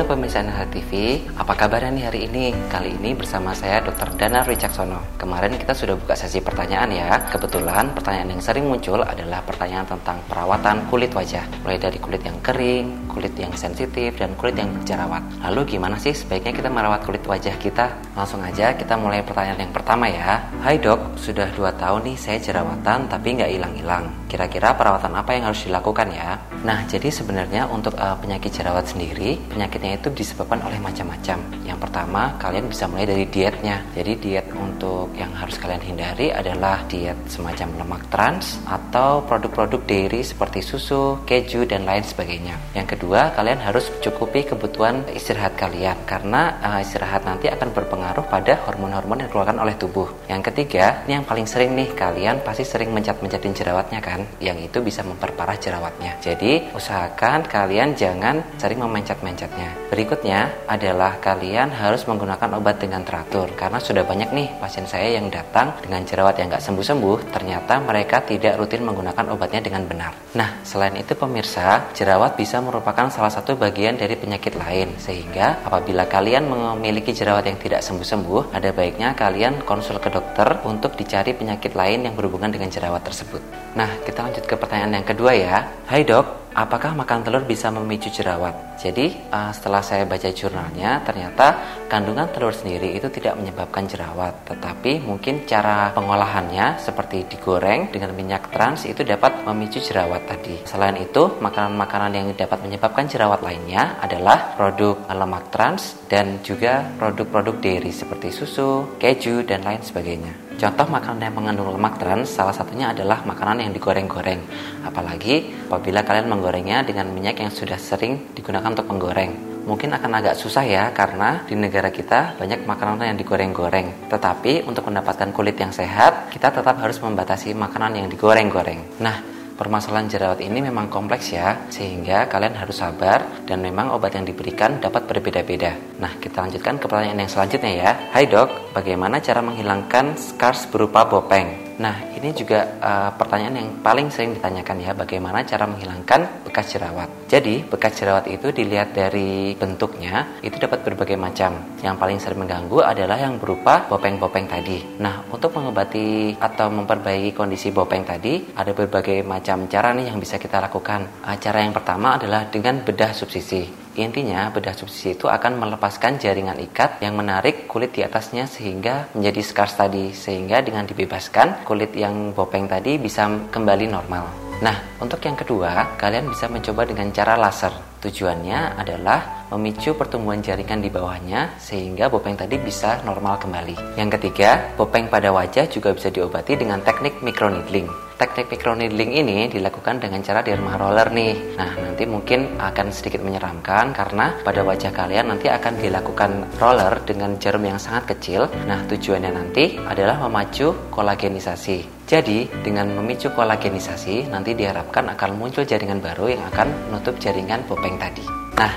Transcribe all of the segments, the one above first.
pemirsa NH TV, apa kabarnya nih hari ini? Kali ini bersama saya Dr. Dana Wicaksono. Kemarin kita sudah buka sesi pertanyaan ya. Kebetulan pertanyaan yang sering muncul adalah pertanyaan tentang perawatan kulit wajah. Mulai dari kulit yang kering, kulit yang sensitif, dan kulit yang berjerawat. Lalu gimana sih sebaiknya kita merawat kulit wajah kita? Langsung aja kita mulai pertanyaan yang pertama ya. Hai dok, sudah 2 tahun nih saya jerawatan tapi nggak hilang-hilang. Kira-kira perawatan apa yang harus dilakukan ya? Nah, jadi sebenarnya untuk uh, penyakit jerawat sendiri, penyakitnya itu disebabkan oleh macam-macam. Yang pertama, kalian bisa mulai dari dietnya. Jadi diet untuk yang harus kalian hindari adalah diet semacam lemak trans atau produk-produk dairy seperti susu, keju dan lain sebagainya. Yang kedua, kalian harus cukupi kebutuhan istirahat kalian karena uh, istirahat nanti akan berpengaruh pada hormon-hormon yang dikeluarkan oleh tubuh. Yang ketiga, ini yang paling sering nih, kalian pasti sering mencet-mencetin jerawatnya kan, yang itu bisa memperparah jerawatnya. Jadi usahakan kalian jangan sering memencet-mencetnya. Berikutnya adalah kalian harus menggunakan obat dengan teratur karena sudah banyak nih pasien saya yang datang dengan jerawat yang nggak sembuh-sembuh ternyata mereka tidak rutin menggunakan obatnya dengan benar. Nah, selain itu pemirsa, jerawat bisa merupakan salah satu bagian dari penyakit lain sehingga apabila kalian memiliki jerawat yang tidak sembuh-sembuh, ada baiknya kalian konsul ke dokter untuk dicari penyakit lain yang berhubungan dengan jerawat tersebut. Nah, kita lanjut ke pertanyaan yang kedua ya. Hai dok, apakah makan telur bisa memicu jerawat? Jadi uh, setelah saya baca jurnalnya, ternyata kandungan telur sendiri itu tidak menyebabkan jerawat, tetapi mungkin cara pengolahannya seperti digoreng dengan minyak trans itu dapat memicu jerawat tadi. Selain itu, makanan-makanan yang dapat menyebabkan jerawat lainnya adalah produk lemak trans dan juga produk-produk dairy seperti susu, keju dan lain sebagainya. Contoh makanan yang mengandung lemak trans salah satunya adalah makanan yang digoreng-goreng. Apalagi apabila kalian menggorengnya dengan minyak yang sudah sering digunakan untuk menggoreng. Mungkin akan agak susah ya karena di negara kita banyak makanan yang digoreng-goreng. Tetapi untuk mendapatkan kulit yang sehat, kita tetap harus membatasi makanan yang digoreng-goreng. Nah, Permasalahan jerawat ini memang kompleks ya, sehingga kalian harus sabar dan memang obat yang diberikan dapat berbeda-beda. Nah, kita lanjutkan ke pertanyaan yang selanjutnya ya. Hai dok, bagaimana cara menghilangkan scars berupa bopeng? Nah, ini juga uh, pertanyaan yang paling sering ditanyakan ya, bagaimana cara menghilangkan bekas jerawat. Jadi, bekas jerawat itu dilihat dari bentuknya, itu dapat berbagai macam. Yang paling sering mengganggu adalah yang berupa bopeng-bopeng tadi. Nah, untuk mengobati atau memperbaiki kondisi bopeng tadi, ada berbagai macam cara nih yang bisa kita lakukan. Uh, cara yang pertama adalah dengan bedah subsisi. Intinya, bedah subsidi itu akan melepaskan jaringan ikat yang menarik kulit di atasnya sehingga menjadi scars tadi. Sehingga dengan dibebaskan, kulit yang bopeng tadi bisa kembali normal. Nah, untuk yang kedua, kalian bisa mencoba dengan cara laser. Tujuannya adalah memicu pertumbuhan jaringan di bawahnya sehingga bopeng tadi bisa normal kembali. Yang ketiga, bopeng pada wajah juga bisa diobati dengan teknik microneedling. Teknik microneedling ini dilakukan dengan cara derma roller nih. Nah, nanti mungkin akan sedikit menyeramkan karena pada wajah kalian nanti akan dilakukan roller dengan jarum yang sangat kecil. Nah, tujuannya nanti adalah memacu kolagenisasi. Jadi, dengan memicu kolagenisasi, nanti diharapkan akan muncul jaringan baru yang akan menutup jaringan bopeng tadi. Nah,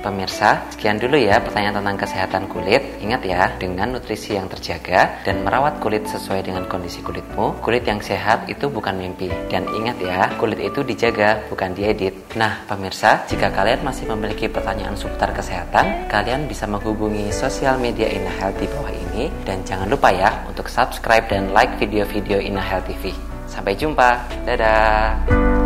Pemirsa, sekian dulu ya pertanyaan tentang kesehatan kulit. Ingat ya, dengan nutrisi yang terjaga dan merawat kulit sesuai dengan kondisi kulitmu, kulit yang sehat itu bukan mimpi. Dan ingat ya, kulit itu dijaga, bukan diedit. Nah, pemirsa, jika kalian masih memiliki pertanyaan seputar kesehatan, kalian bisa menghubungi sosial media Ina Health di bawah ini. Dan jangan lupa ya, untuk subscribe dan like video-video Ina Health TV. Sampai jumpa, dadah!